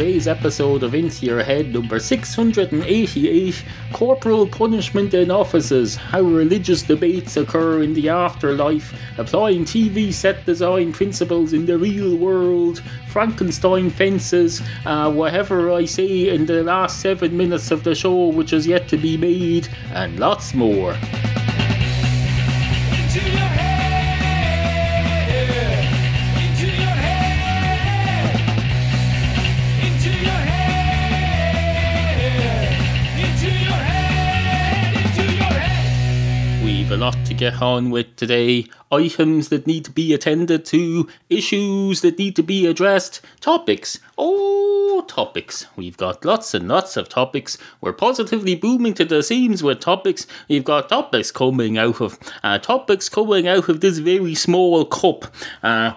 today's episode of Into Your Head, number 688 Corporal Punishment in Offices How Religious Debates Occur in the Afterlife, Applying TV Set Design Principles in the Real World, Frankenstein Fences, uh, whatever I say in the last seven minutes of the show, which is yet to be made, and lots more. Get on with today. Items that need to be attended to, issues that need to be addressed, topics. Oh, topics. We've got lots and lots of topics. We're positively booming to the seams with topics. We've got topics coming out of uh, topics coming out of this very small cup. Uh,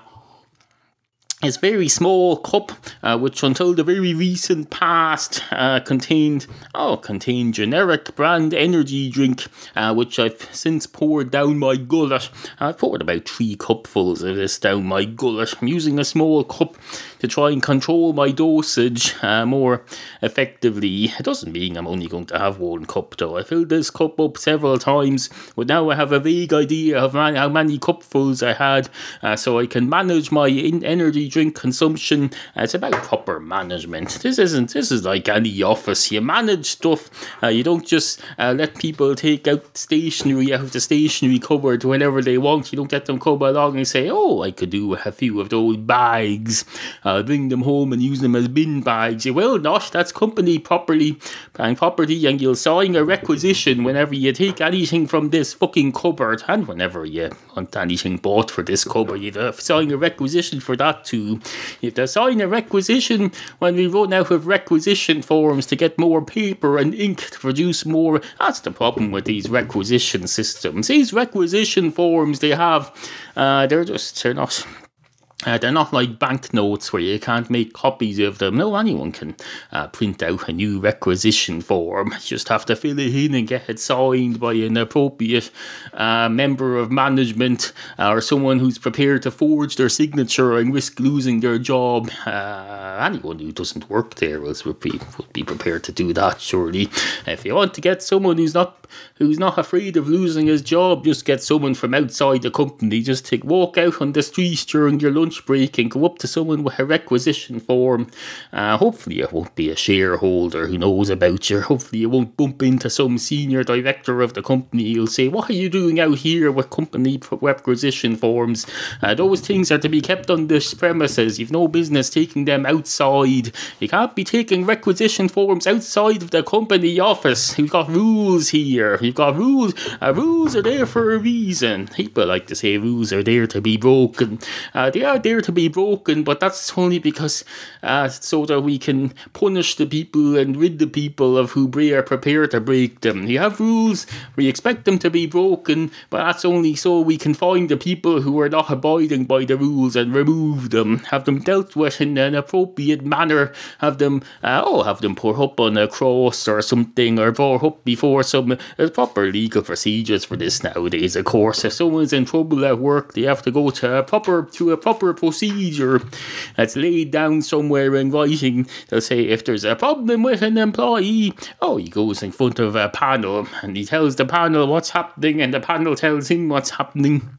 this very small cup, uh, which until the very recent past uh, contained oh contained generic brand energy drink, uh, which I've since poured down my gullet. I've poured about three cupfuls of this down my gullet. I'm using a small cup to try and control my dosage uh, more effectively. It doesn't mean I'm only going to have one cup though. I filled this cup up several times, but now I have a vague idea of man- how many cupfuls I had, uh, so I can manage my in- energy drink consumption. Uh, it's about proper management. This isn't. This is like any office. You manage stuff. Uh, you don't just uh, let people take out stationery out of the stationery cupboard whenever they want. You don't let them come along and say, "Oh, I could do a few of those bags. I'll bring them home and use them as bin bags." You will not. That's company properly and property, and you'll sign a requisition whenever you take anything from this fucking cupboard, and whenever you want anything bought for this cupboard, you sign a requisition for that too. Have to sign a requisition when we run out of requisition forms to get more paper and ink to produce more. That's the problem with these requisition systems. These requisition forms they have, uh, they're just they're not. Uh, they're not like banknotes where you can't make copies of them. No, anyone can uh, print out a new requisition form. You just have to fill it in and get it signed by an appropriate uh, member of management uh, or someone who's prepared to forge their signature and risk losing their job. Uh, anyone who doesn't work there will be, would be prepared to do that, surely. If you want to get someone who's not who's not afraid of losing his job, just get someone from outside the company. Just take walk out on the streets during your lunch break and go up to someone with a requisition form. Uh, hopefully, it won't be a shareholder who knows about you. Hopefully, you won't bump into some senior director of the company. You'll say, "What are you doing out here with company requisition forms?" Uh, those things are to be kept on this premises. You've no business taking them outside. You can't be taking requisition forms outside of the company office. We've got rules here. You've got rules. Uh, rules are there for a reason. People like to say rules are there to be broken. Uh, they are there to be broken, but that's only because uh, so that we can punish the people and rid the people of who bre- are prepared to break them. You have rules. We expect them to be broken, but that's only so we can find the people who are not abiding by the rules and remove them. Have them dealt with in an appropriate manner. Have them, uh, oh, have them put up on a cross or something, or brought up before some. There's proper legal procedures for this nowadays. Of course, if someone's in trouble at work, they have to go to a proper to a proper procedure that's laid down somewhere in writing. They'll say if there's a problem with an employee, oh, he goes in front of a panel and he tells the panel what's happening, and the panel tells him what's happening.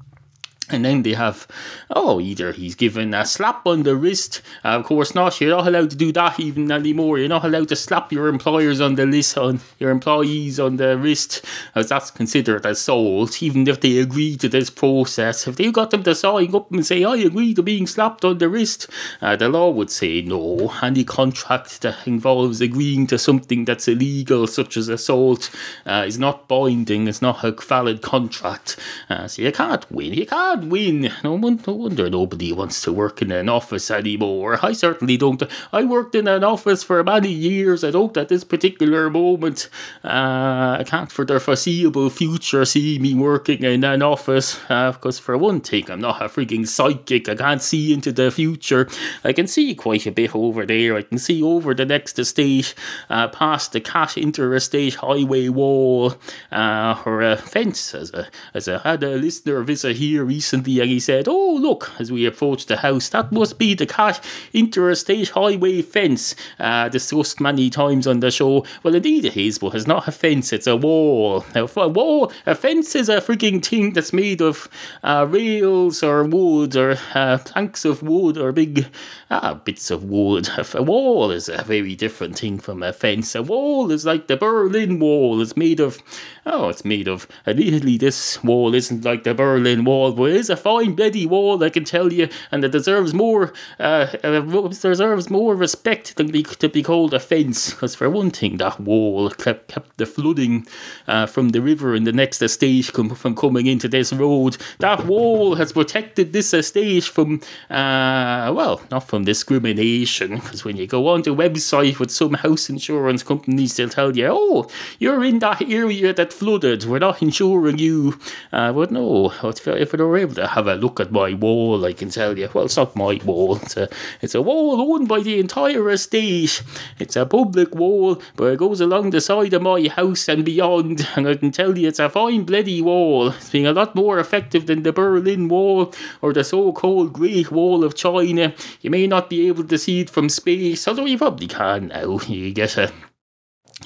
And then they have, oh, either he's given a slap on the wrist. Uh, of course not. You're not allowed to do that even anymore. You're not allowed to slap your employers on the list, on your employees on the wrist, as that's considered assault, even if they agree to this process. If they got them to sign up and say, I agree to being slapped on the wrist, uh, the law would say no. Any contract that involves agreeing to something that's illegal, such as assault, uh, is not binding. It's not a valid contract. Uh, so you can't win. You can't win. No, won- no wonder nobody wants to work in an office anymore. I certainly don't. I worked in an office for many years. I don't at this particular moment. Uh, I can't for the foreseeable future see me working in an office. Uh, because for one thing, I'm not a freaking psychic. I can't see into the future. I can see quite a bit over there. I can see over the next estate, uh, past the cash interstate highway wall, uh, or a fence. As a as I had a listener visit here recently recently and he said, Oh, look, as we approached the house, that must be the cat interstate highway fence uh, discussed many times on the show. Well, indeed it is, but it's not a fence, it's a wall. Now, a wall, a fence is a freaking thing that's made of uh, rails or wood or uh, planks of wood or big uh, bits of wood. A wall is a very different thing from a fence. A wall is like the Berlin Wall. It's made of, oh, it's made of. Admittedly, this wall isn't like the Berlin Wall, but is a fine bloody wall, I can tell you, and it deserves more, uh, uh deserves more respect than be, to be called a fence. Because for one thing, that wall kept, kept the flooding uh, from the river and the next estate com- from coming into this road. That wall has protected this estate from, uh, well, not from discrimination. Because when you go onto the website with some house insurance companies, they'll tell you, oh, you're in that area that flooded. We're not insuring you. Uh, but no, if they were able to have a look at my wall, I can tell you, well, it's not my wall. It's a, it's a wall owned by the entire estate. It's a public wall, but it goes along the side of my house and beyond. And I can tell you, it's a fine bloody wall. It's being a lot more effective than the Berlin Wall or the so-called Great Wall of China. You may not be able to see it from space, although you probably can now. You get a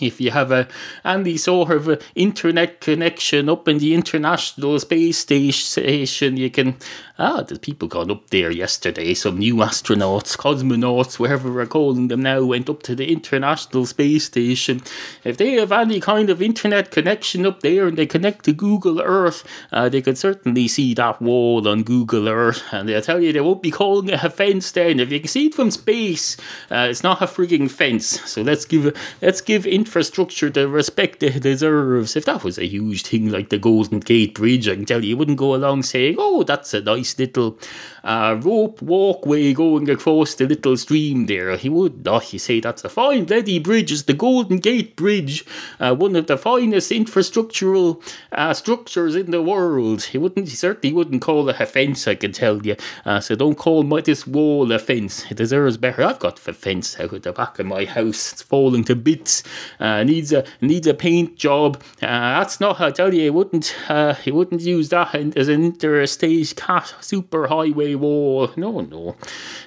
if you have a any sort of a internet connection up in the international space station, you can ah, the people gone up there yesterday. Some new astronauts, cosmonauts, whatever we're calling them now, went up to the international space station. If they have any kind of internet connection up there and they connect to Google Earth, uh, they could certainly see that wall on Google Earth, and they'll tell you they won't be calling it a fence. Then, if you can see it from space, uh, it's not a frigging fence. So let's give let's give infrastructure the respect it deserves. If that was a huge thing like the Golden Gate Bridge, I can tell you, you wouldn't go along saying, "Oh, that's a nice little uh, rope walkway going across the little stream there." He would not. You say that's a fine bloody bridge. It's the Golden Gate Bridge, uh, one of the finest infrastructural uh, structures in the world. He wouldn't. He certainly wouldn't call it a fence. I can tell you. Uh, so don't call my this wall a fence. It deserves better. I've got a fence out at the back of my house. It's falling to bits. Uh, needs a needs a paint job. Uh, that's not. I tell you, he wouldn't. Uh, he wouldn't use that as an interstate cat super highway wall. No, no.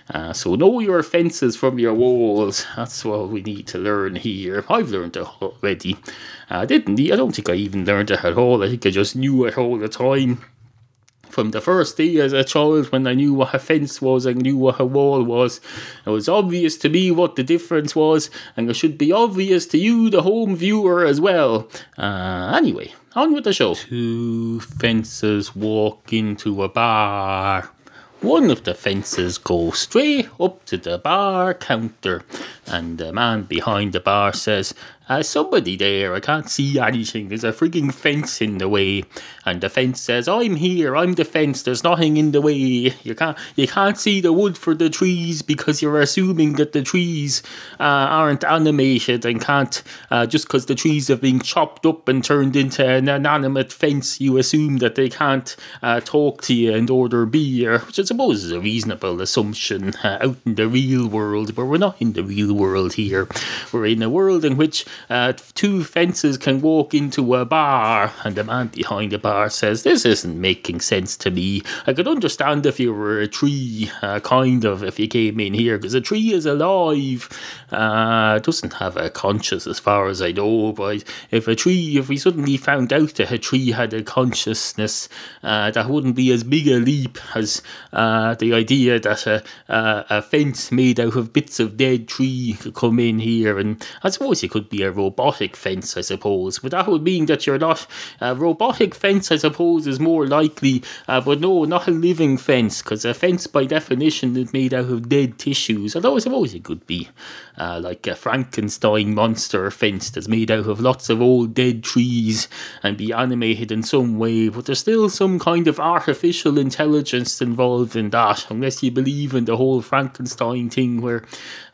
Uh, so know your fences from your walls. That's what we need to learn here. I've learned already. I didn't. I don't think I even learned it at all. I think I just knew it all the time from the first day as a child when I knew what a fence was and knew what a wall was. It was obvious to me what the difference was, and it should be obvious to you, the home viewer, as well. Uh, anyway, on with the show. Two fences walk into a bar. One of the fences goes straight up to the bar counter, and the man behind the bar says, uh, somebody there, I can't see anything. There's a frigging fence in the way. And the fence says, I'm here, I'm the fence, there's nothing in the way. You can't you can't see the wood for the trees because you're assuming that the trees uh, aren't animated and can't uh, just because the trees have been chopped up and turned into an inanimate fence, you assume that they can't uh, talk to you and order beer, which I suppose is a reasonable assumption uh, out in the real world, but we're not in the real world here. We're in a world in which uh, two fences can walk into a bar, and the man behind the bar says, This isn't making sense to me. I could understand if you were a tree, uh, kind of, if you came in here, because a tree is alive. Uh, doesn't have a conscience, as far as I know, but if a tree, if we suddenly found out that a tree had a consciousness, uh, that wouldn't be as big a leap as uh, the idea that a, a, a fence made out of bits of dead tree could come in here. And I suppose it could be a robotic fence, I suppose. But that would mean that you're not. A robotic fence, I suppose, is more likely. Uh, but no, not a living fence, because a fence by definition is made out of dead tissues. Although I suppose it could be uh, like a Frankenstein monster fence that's made out of lots of old dead trees and be animated in some way. But there's still some kind of artificial intelligence involved in that, unless you believe in the whole Frankenstein thing where,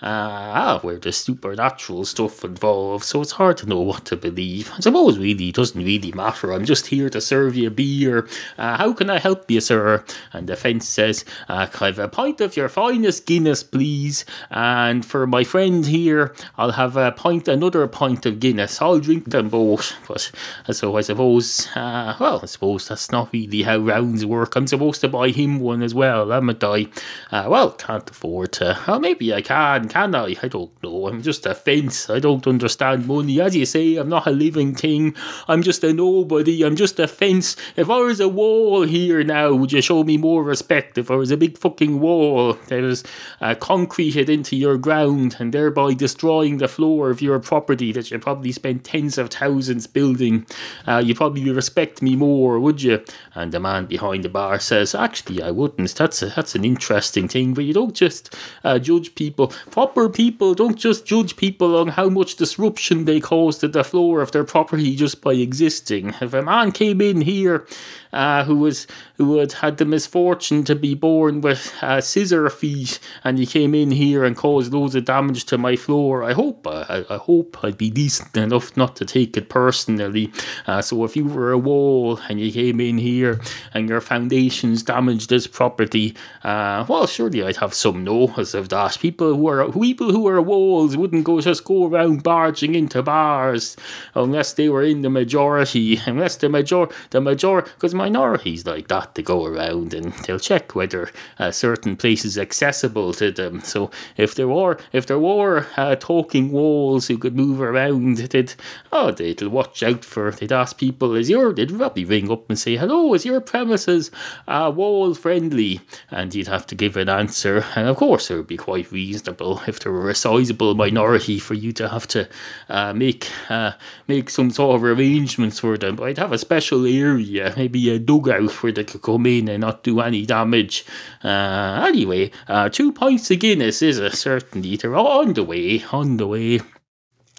uh, ah, where the supernatural stuff involved of, so it's hard to know what to believe. I suppose really it doesn't really matter. I'm just here to serve you a beer. Uh, how can I help you, sir? And the fence says, uh, Can I have a pint of your finest Guinness, please? And for my friend here, I'll have a pint, another pint of Guinness. I'll drink them both. But uh, so I suppose, uh, well, I suppose that's not really how rounds work. I'm supposed to buy him one as well, am I? Uh, well, can't afford to. Well, maybe I can, can I? I don't know. I'm just a fence. I don't understand money. As you say, I'm not a living thing. I'm just a nobody. I'm just a fence. If I was a wall here now, would you show me more respect? If I was a big fucking wall that was uh, concreted into your ground and thereby destroying the floor of your property that you probably spent tens of thousands building, uh, you probably respect me more, would you? And the man behind the bar says, Actually, I wouldn't. That's a, that's an interesting thing, but you don't just uh, judge people. Proper people don't just judge people on how much disruption they cause to the floor of their property just by existing. If a man came in here uh, who was who had had the misfortune to be born with uh, scissor feet, and he came in here and caused loads of damage to my floor. I hope I, I hope I'd be decent enough not to take it personally. Uh, so if you were a wall and you came in here and your foundations damaged this property, uh, well, surely I'd have some notice of that. People who are people who are walls wouldn't go just go around barging into bars unless they were in the majority. Unless the major the major because minorities like that they go around and they'll check whether a certain place is accessible to them. So if there were if there were uh, talking walls who could move around, they'd oh they'd watch out for. They'd ask people, "Is your?" They'd probably ring up and say, "Hello, is your premises uh, wall friendly?" And you'd have to give an answer. And of course, it would be quite reasonable if there were a sizable minority for you to have to uh, make uh, make some sort of arrangements for them. But I'd have a special area, maybe a dugout where they could come in and not do any damage. Uh, anyway, uh, two pints of Guinness is a certainty. They're on the way, on the way.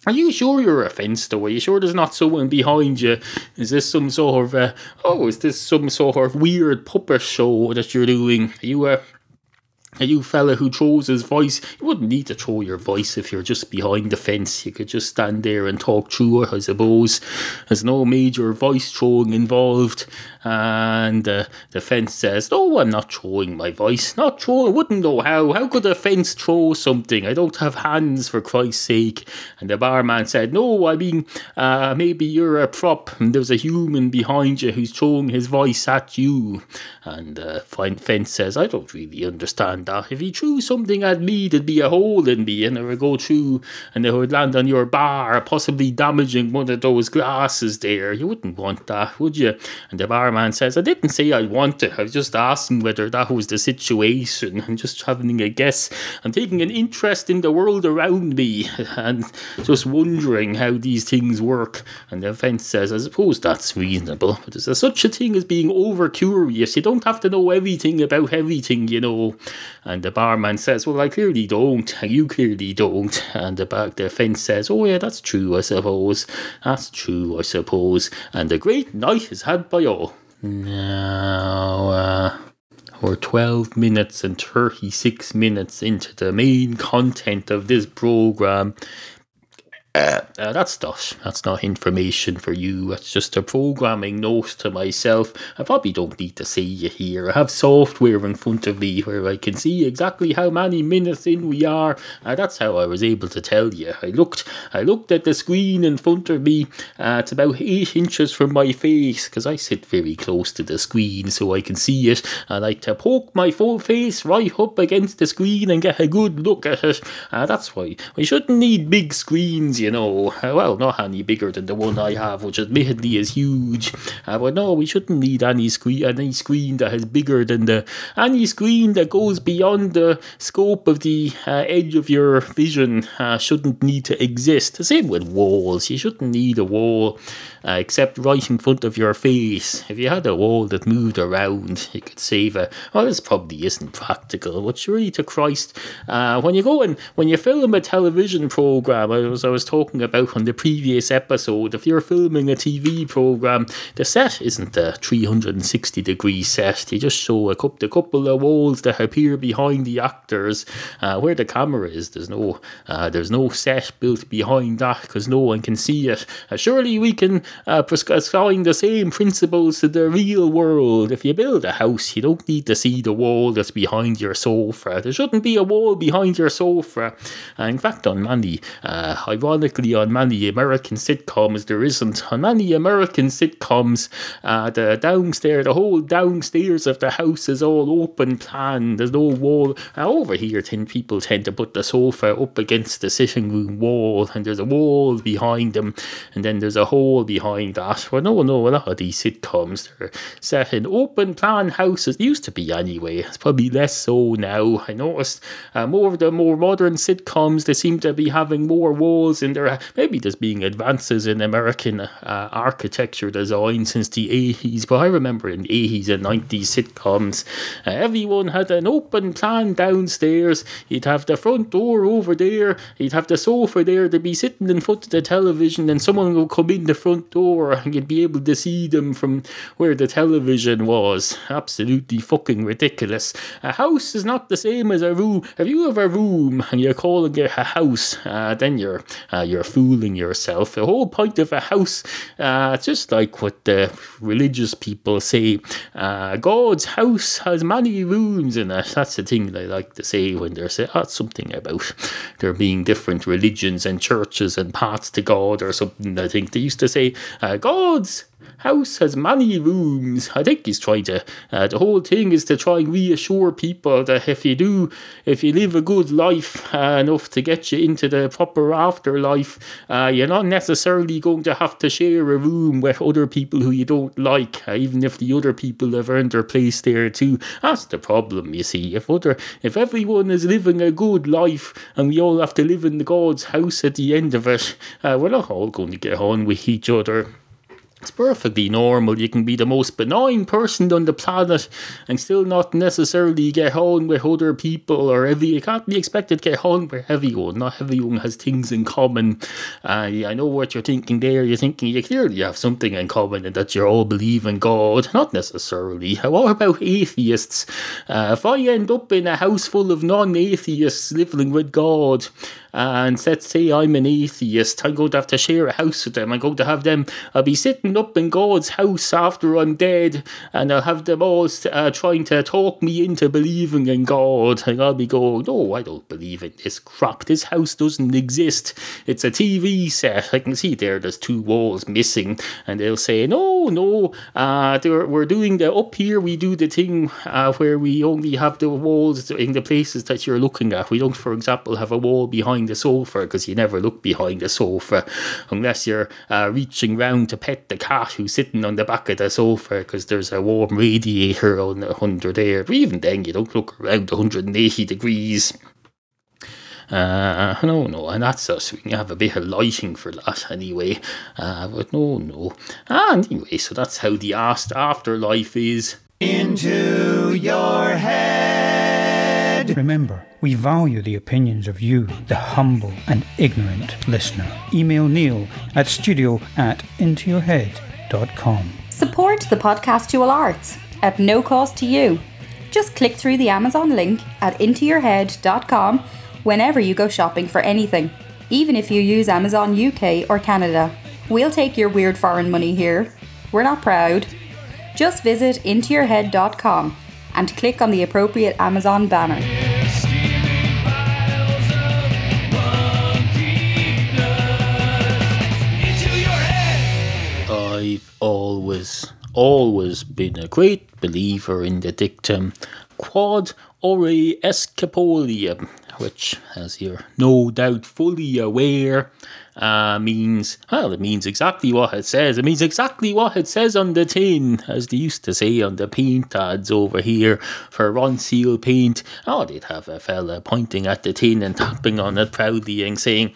Are you sure you're a fence though? Are you sure there's not someone behind you? Is this some sort of, uh, oh, is this some sort of weird puppet show that you're doing? Are you a you fella who throws his voice, you wouldn't need to throw your voice if you're just behind the fence. You could just stand there and talk through it, I suppose. There's no major voice throwing involved. And uh, the fence says, "Oh, I'm not throwing my voice. Not throwing, I wouldn't know how. How could a fence throw something? I don't have hands, for Christ's sake. And the barman said, No, I mean, uh, maybe you're a prop and there's a human behind you who's throwing his voice at you. And uh, Fine fence says, I don't really understand that. If he threw something at me, there'd be a hole in me and it would go through and it would land on your bar, possibly damaging one of those glasses there. You wouldn't want that, would you? And the barman says, I didn't say I want it. I was just asking whether that was the situation. I'm just having a guess. I'm taking an interest in the world around me and just wondering how these things work. And the fence says, I suppose that's reasonable. But there's such a thing as being over curious. You don't have to know everything about everything, you know. And the barman says, Well, I clearly don't. You clearly don't. And the back the fence says, Oh yeah, that's true, I suppose. That's true, I suppose. And a great night is had by all. Now, uh, we're 12 minutes and 36 minutes into the main content of this program. Uh, uh, that's not that's not information for you. That's just a programming note to myself. I probably don't need to see you here. I have software in front of me where I can see exactly how many minutes in we are. Uh, that's how I was able to tell you. I looked I looked at the screen in front of me. Uh, it's about eight inches from my face because I sit very close to the screen so I can see it. I like to poke my full face right up against the screen and get a good look at it. Uh, that's why we shouldn't need big screens, you know. Uh, well, not any bigger than the one I have, which admittedly is huge. Uh, but no, we shouldn't need any screen, any screen that is bigger than the any screen that goes beyond the scope of the uh, edge of your vision. Uh, shouldn't need to exist. The same with walls. You shouldn't need a wall uh, except right in front of your face. If you had a wall that moved around, you could save a. Well, this probably isn't practical, but surely to Christ, uh, when you go and when you film a television program, I was I was talking about on the previous episode, if you're filming a TV program, the set isn't a 360 degree set. They just show a couple, the couple of walls that appear behind the actors, uh, where the camera is. There's no, uh, there's no set built behind that because no one can see it. Uh, surely we can uh, prescribe the same principles to the real world. If you build a house, you don't need to see the wall that's behind your sofa. There shouldn't be a wall behind your sofa. Uh, in fact, on many, uh, ironically, on many American sitcoms, there isn't. On many American sitcoms, uh, the downstairs, the whole downstairs of the house is all open plan. There's no wall. Uh, over here, ten people tend to put the sofa up against the sitting room wall, and there's a wall behind them, and then there's a hole behind that. Well, no, no, a lot of these sitcoms they're set in open plan houses. They used to be anyway. It's probably less so now. I noticed uh, more of the more modern sitcoms they seem to be having more walls in there. Maybe there's being advances in American uh, architecture design since the 80s, but I remember in the 80s and 90s sitcoms, uh, everyone had an open plan downstairs. You'd have the front door over there, you'd have the sofa there, they'd be sitting in front of the television, and someone would come in the front door and you'd be able to see them from where the television was. Absolutely fucking ridiculous. A house is not the same as a room. If you have a room and you're calling it a house, uh, then you're uh, you're fooling yourself. The whole point of a house, uh, it's just like what the religious people say. Uh, God's house has many rooms in it. That's the thing they like to say when they're saying oh, something about there being different religions and churches and paths to God or something. I think they used to say uh, God's house has many rooms. I think he's trying to. Uh, the whole thing is to try and reassure people that if you do, if you live a good life uh, enough to get you into the proper afterlife, uh, you're not necessarily going to have to share a room with other people who you don't like, uh, even if the other people have earned their place there too. That's the problem, you see. If other, if everyone is living a good life and we all have to live in the God's house at the end of it, uh, we're not all going to get on with each other. It's perfectly normal. You can be the most benign person on the planet and still not necessarily get on with other people or every. You can't be expected to get on with everyone. Not everyone has things in common. Uh, I know what you're thinking there. You're thinking you clearly have something in common and that you all believe in God. Not necessarily. What about atheists? Uh, if I end up in a house full of non atheists living with God, and let's say I'm an atheist, I'm going to have to share a house with them. I'm going to have them, I'll be sitting up in God's house after I'm dead, and I'll have them all uh, trying to talk me into believing in God. And I'll be going, no, I don't believe in this crap. This house doesn't exist. It's a TV set. I can see there, there's two walls missing. And they'll say, no, no, uh, we're doing the, up here, we do the thing uh, where we only have the walls in the places that you're looking at. We don't, for example, have a wall behind the sofa because you never look behind the sofa unless you're uh, reaching round to pet the cat who's sitting on the back of the sofa because there's a warm radiator on under there. But even then, you don't look around 180 degrees. Uh, no, no, and that's us. We can have a bit of lighting for that anyway. Uh, but no, no. And anyway, so that's how the ast- afterlife is. Into your head. Remember, we value the opinions of you, the humble and ignorant listener. Email Neal at studio at intoyourhead.com. Support the podcastual arts at no cost to you. Just click through the Amazon link at intoyourhead.com whenever you go shopping for anything, even if you use Amazon UK or Canada. We'll take your weird foreign money here. We're not proud. Just visit intoyourhead.com and click on the appropriate Amazon banner. I've always, always been a great believer in the dictum quod ore escapolium, which, as you're no doubt fully aware, uh, means, well, it means exactly what it says. It means exactly what it says on the tin, as they used to say on the paint ads over here for Ronseal paint. Oh, they'd have a fella pointing at the tin and tapping on it proudly and saying,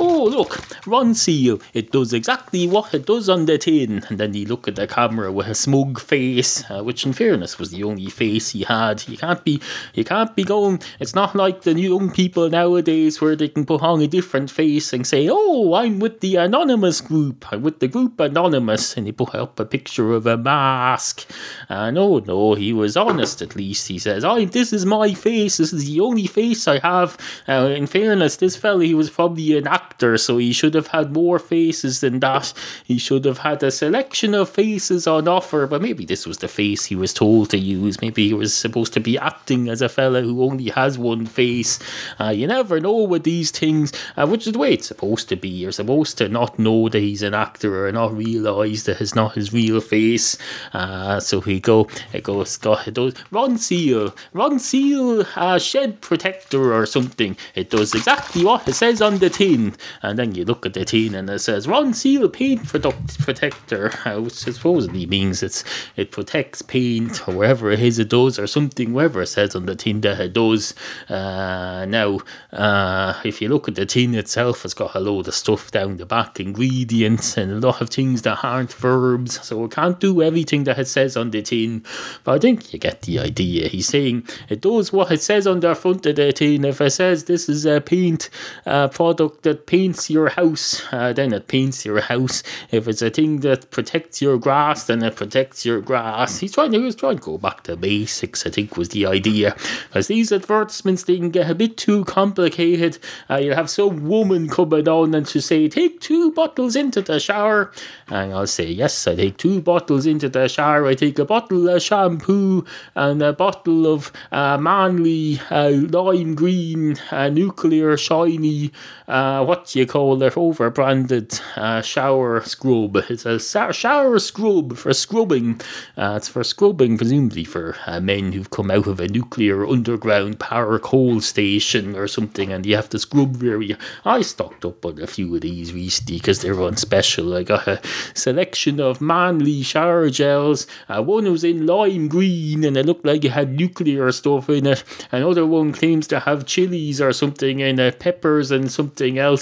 Oh, look, Ronseal, it does exactly what it does on the tin. And then he'd look at the camera with a smug face, uh, which in fairness was the only face he had. You can't be. You can't be going. It's not like the young people nowadays where they can put on a different face and say, "Oh, I'm with the anonymous group. I'm with the group anonymous," and they put up a picture of a mask. Uh, no, no, he was honest. At least he says, "I. This is my face. This is the only face I have." Uh, in fairness, this fella he was probably an actor, so he should have had more faces than that. He should have had a selection of faces on offer, but maybe this was the face he was told to use. Maybe he was supposed to be acting as a fella who only has one face. Uh, you never know with these things, uh, which is the way it's supposed to be. You're supposed to not know that he's an actor or not realise that it's not his real face. Uh, so he go, it goes, got it does. Ronseal, Ron Seal uh, shed protector or something. It does exactly what it says on the tin. And then you look at the tin and it says Ronseal paint product protector, which supposedly means it's it protects paint or wherever it is it does or something, wherever it says on the tin that it does. Uh, now, uh, if you look at the tin itself, it's got a load of stuff down the back, ingredients and a lot of things that aren't verbs, so it can't do everything that it says on the tin. But I think you get the idea. He's saying it does what it says on the front of the tin. If it says this is a paint uh, product that paints your house, uh, then it paints your house. If it's a thing that protects your grass, then it protects your grass. He's trying to, he trying to go back to basics, I think was the idea. Because these advertisements, they can get a bit too complicated. Uh, you'll have some woman coming on and to say, take two bottles into the shower. And I'll say, yes, I take two bottles into the shower. I take a bottle of shampoo and a bottle of uh, manly uh, lime green, uh, nuclear shiny, uh, what you call it, over branded uh, shower scrub. It's a shower scrub for scrubbing. Uh, it's for scrubbing, presumably for uh, men who've come out of a nuclear underground power coal station or something, and you have to scrub very. I stocked up on a few of these recently because they're on special. I got a selection of manly shower gels. Uh, one was in lime green and it looked like it had nuclear stuff in it. Another one claims to have chilies or something in it, peppers and something else.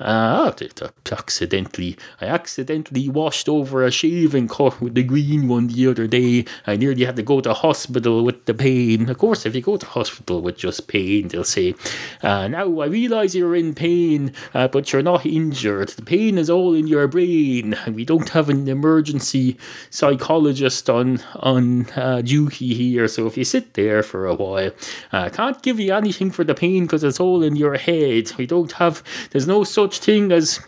Uh, I accidentally, I accidentally washed over a shaving cut with the green one the other day. I nearly had to go to hospital with the pain. Of course, if you go to hospital with just pain, they'll say, uh, "Now I realise you're in pain, uh, but you're not injured. The pain is all in your brain, we don't have an emergency psychologist on on uh, duty here. So if you sit there for a while, I can't give you anything for the pain because it's all in your head. We don't have. There's no such thing as."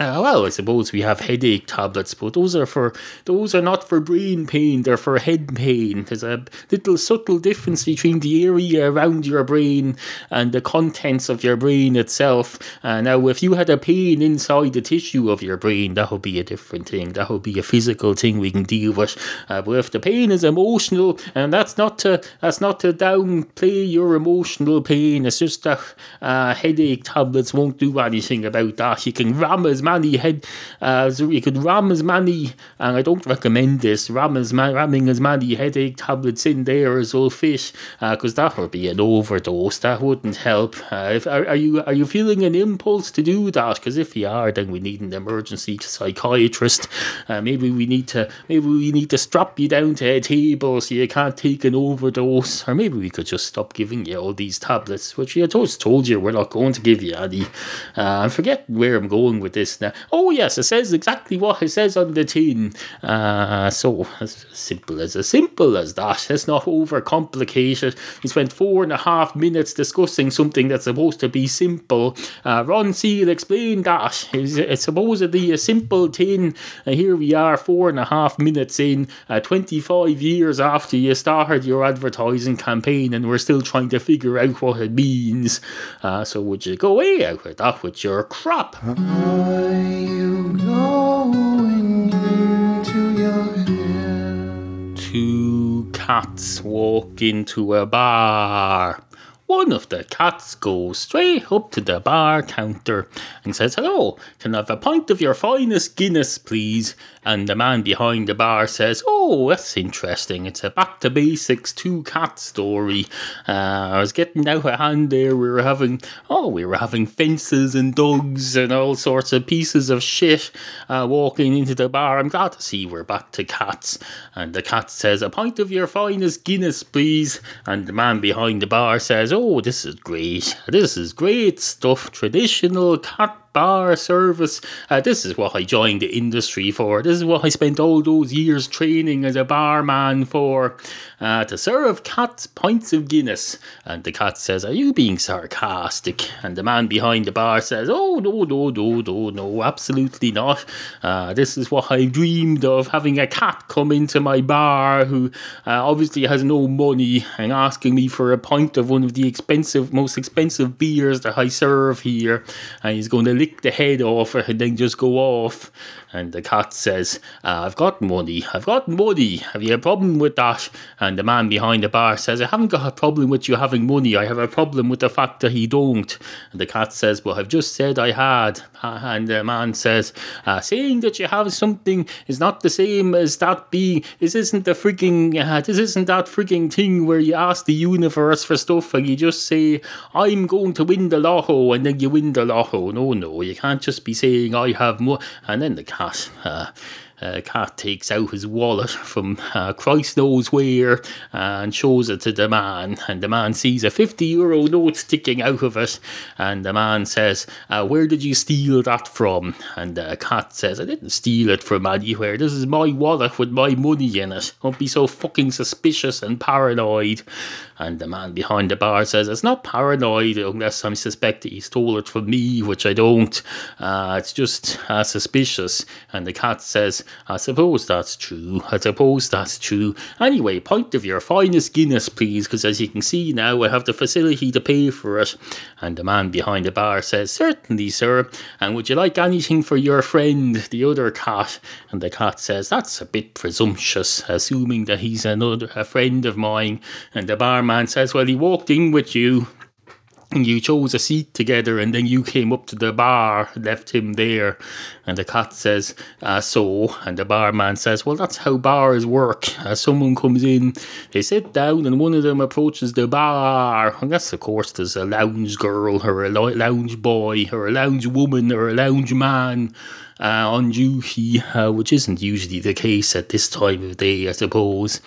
Uh, well, I suppose we have headache tablets, but those are for those are not for brain pain. They're for head pain. There's a little subtle difference between the area around your brain and the contents of your brain itself. Uh, now, if you had a pain inside the tissue of your brain, that would be a different thing. That would be a physical thing we can deal with. Uh, but if the pain is emotional, and that's not to that's not to downplay your emotional pain. It's just that uh, headache tablets won't do anything about that. You can ram as many head, uh, so you could ram as many, and I don't recommend this, ram as ma- ramming as many headache tablets in there as all fish, because that would be an overdose. That wouldn't help. Uh, if, are, are you are you feeling an impulse to do that? Because if you are, then we need an emergency psychiatrist. Uh, maybe we need to maybe we need to strap you down to a table so you can't take an overdose, or maybe we could just stop giving you all these tablets, which I just told you we're not going to give you any. Uh, I forget where I'm going with this now. Oh yes, it says exactly what it says on the tin. Uh, so as simple as as simple as that. It's not overcomplicated. We spent four and a half minutes discussing something that's supposed to be simple. Uh, Ronseal explained that it's, it's supposedly a simple tin, and here we are, four and a half minutes in, uh, 25 years after you started your advertising campaign, and we're still trying to figure out what it means. Uh, so would you go away with that with your crap? Cats walk into a bar. one of the cats goes straight up to the bar counter and says, Hello, can I have a pint of your finest Guinness, please? And the man behind the bar says, Oh, that's interesting. It's a back to basics two cat story. Uh, I was getting out of hand there. We were having, oh, we were having fences and dogs and all sorts of pieces of shit uh, walking into the bar. I'm glad to see we're back to cats. And the cat says, A pint of your finest Guinness, please. And the man behind the bar says, Oh, this is great. This is great stuff. Traditional cat bar service. Uh, this is what I joined the industry for. This is what I spent all those years training as a barman for. Uh, to serve cats pints of Guinness. And the cat says, Are you being sarcastic? And the man behind the bar says, Oh, no, no, no, no, no, absolutely not. Uh, this is what I dreamed of having a cat come into my bar who uh, obviously has no money and asking me for a pint of one of the expensive, most expensive beers that I serve here. And he's going to lick the head off and then just go off. And the cat says, uh, I've got money. I've got money. Have you a problem with that? And the man behind the bar says, I haven't got a problem with you having money. I have a problem with the fact that he don't. And the cat says, Well, I've just said I had. And the man says, uh, Saying that you have something is not the same as that being. This isn't the freaking. Uh, this isn't that freaking thing where you ask the universe for stuff and you just say, I'm going to win the lotto, and then you win the lotto. No, no, you can't just be saying I have more. And then the cat has uh, uh, cat takes out his wallet from uh, Christ knows where and shows it to the man. And the man sees a 50 euro note sticking out of it. And the man says, uh, Where did you steal that from? And the cat says, I didn't steal it from anywhere. This is my wallet with my money in it. Don't be so fucking suspicious and paranoid. And the man behind the bar says, It's not paranoid unless I suspect that he stole it from me, which I don't. Uh, it's just uh, suspicious. And the cat says, I suppose that's true. I suppose that's true. Anyway, pint of your finest Guinness, please, because as you can see now, I have the facility to pay for it. And the man behind the bar says, Certainly, sir. And would you like anything for your friend, the other cat? And the cat says, That's a bit presumptuous, assuming that he's another a friend of mine. And the barman says, Well, he walked in with you and you chose a seat together and then you came up to the bar left him there. And the cat says uh, so and the barman says well that's how bars work. Uh, someone comes in they sit down and one of them approaches the bar. Unless of course there's a lounge girl or a lounge boy or a lounge woman or a lounge man uh, on duty, uh, which isn't usually the case at this time of day, I suppose.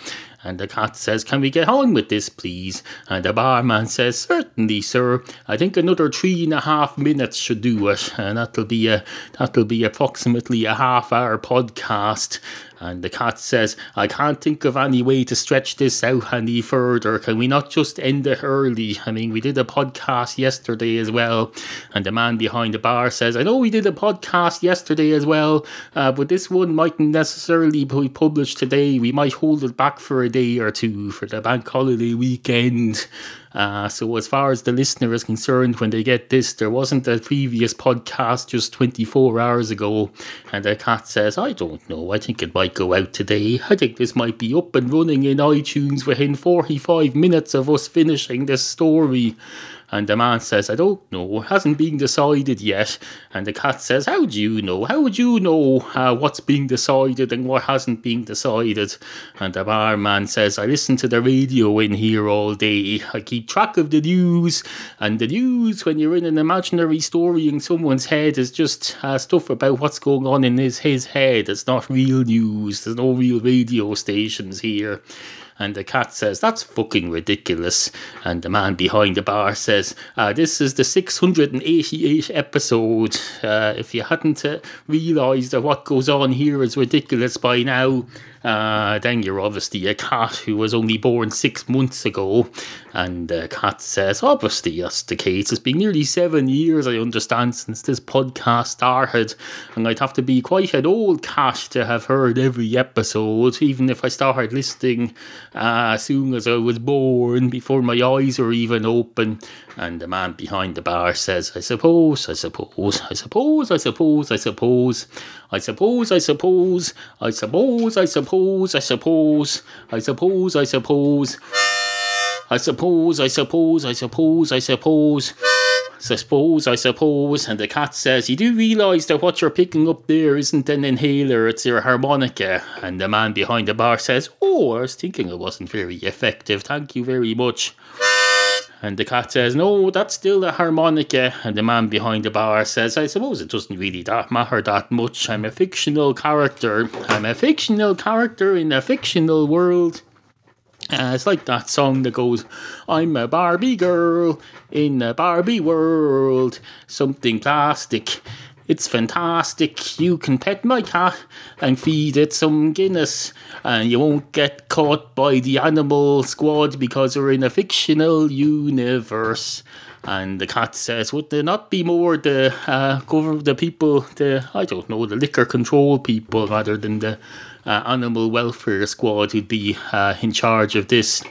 And the cat says, Can we get on with this, please? And the barman says, Certainly, sir. I think another three and a half minutes should do it. And that'll be a that'll be approximately a half hour podcast. And the cat says, I can't think of any way to stretch this out any further. Can we not just end it early? I mean, we did a podcast yesterday as well. And the man behind the bar says, I know we did a podcast yesterday as well, uh, but this one mightn't necessarily be published today. We might hold it back for a day or two for the bank holiday weekend. Uh, so, as far as the listener is concerned, when they get this, there wasn't a previous podcast just 24 hours ago. And the cat says, I don't know. I think it might go out today. I think this might be up and running in iTunes within 45 minutes of us finishing this story. And the man says, I don't know, it hasn't been decided yet. And the cat says, How do you know? How would you know uh, what's being decided and what hasn't been decided? And the barman says, I listen to the radio in here all day. I keep track of the news. And the news, when you're in an imaginary story in someone's head, is just uh, stuff about what's going on in his, his head. It's not real news. There's no real radio stations here. And the cat says, That's fucking ridiculous. And the man behind the bar says, uh, This is the 688th episode. Uh, if you hadn't uh, realised that what goes on here is ridiculous by now, uh, then you're obviously a cat who was only born six months ago. And the cat says, Obviously, that's the case. It's been nearly seven years, I understand, since this podcast started. And I'd have to be quite an old cat to have heard every episode, even if I started listening uh, as soon as I was born, before my eyes were even open. And the man behind the bar says, I suppose, I suppose, I suppose, I suppose, I suppose, I suppose, I suppose, I suppose, I suppose, I suppose, I suppose, I suppose. I suppose, I suppose, I suppose, I suppose. I suppose, I suppose. And the cat says, You do realise that what you're picking up there isn't an inhaler, it's your harmonica. And the man behind the bar says, Oh, I was thinking it wasn't very effective. Thank you very much. And the cat says, No, that's still a harmonica. And the man behind the bar says, I suppose it doesn't really that matter that much. I'm a fictional character. I'm a fictional character in a fictional world. Uh, it's like that song that goes, I'm a Barbie girl in a Barbie world. Something plastic. It's fantastic. You can pet my cat and feed it some Guinness, and you won't get caught by the animal squad because we're in a fictional universe. And the cat says, Would there not be more the uh, cover the people, the I don't know, the liquor control people rather than the uh, animal welfare squad who'd be uh, in charge of this?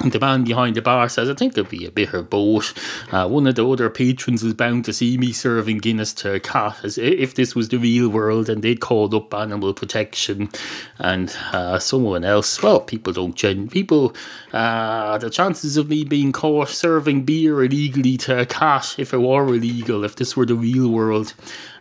The man behind the bar says, I think there'll be a bit both. Uh, one of the other patrons is bound to see me serving Guinness to a cat as if this was the real world and they'd called up animal protection. And uh, someone else, well, people don't gen. People, uh, the chances of me being caught serving beer illegally to a cat, if it were illegal, if this were the real world,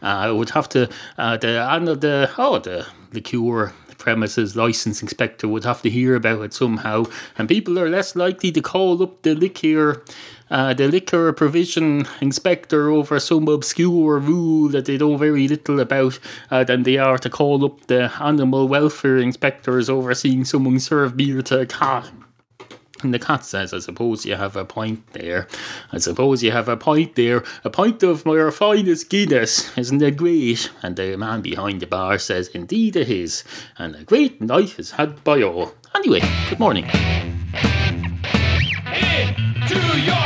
uh, I would have to, uh, the, and the, oh, the liqueur premises license inspector would have to hear about it somehow, and people are less likely to call up the liquor. Uh, the liquor provision inspector over some obscure rule that they know very little about uh, than they are to call up the animal welfare inspectors overseeing someone serve beer to a cat. And the cat says, I suppose you have a point there. I suppose you have a point there. A pint of my finest Guinness. Isn't it great? And the man behind the bar says, Indeed it is. And a great night is had by all. Anyway, good morning. Hey, to your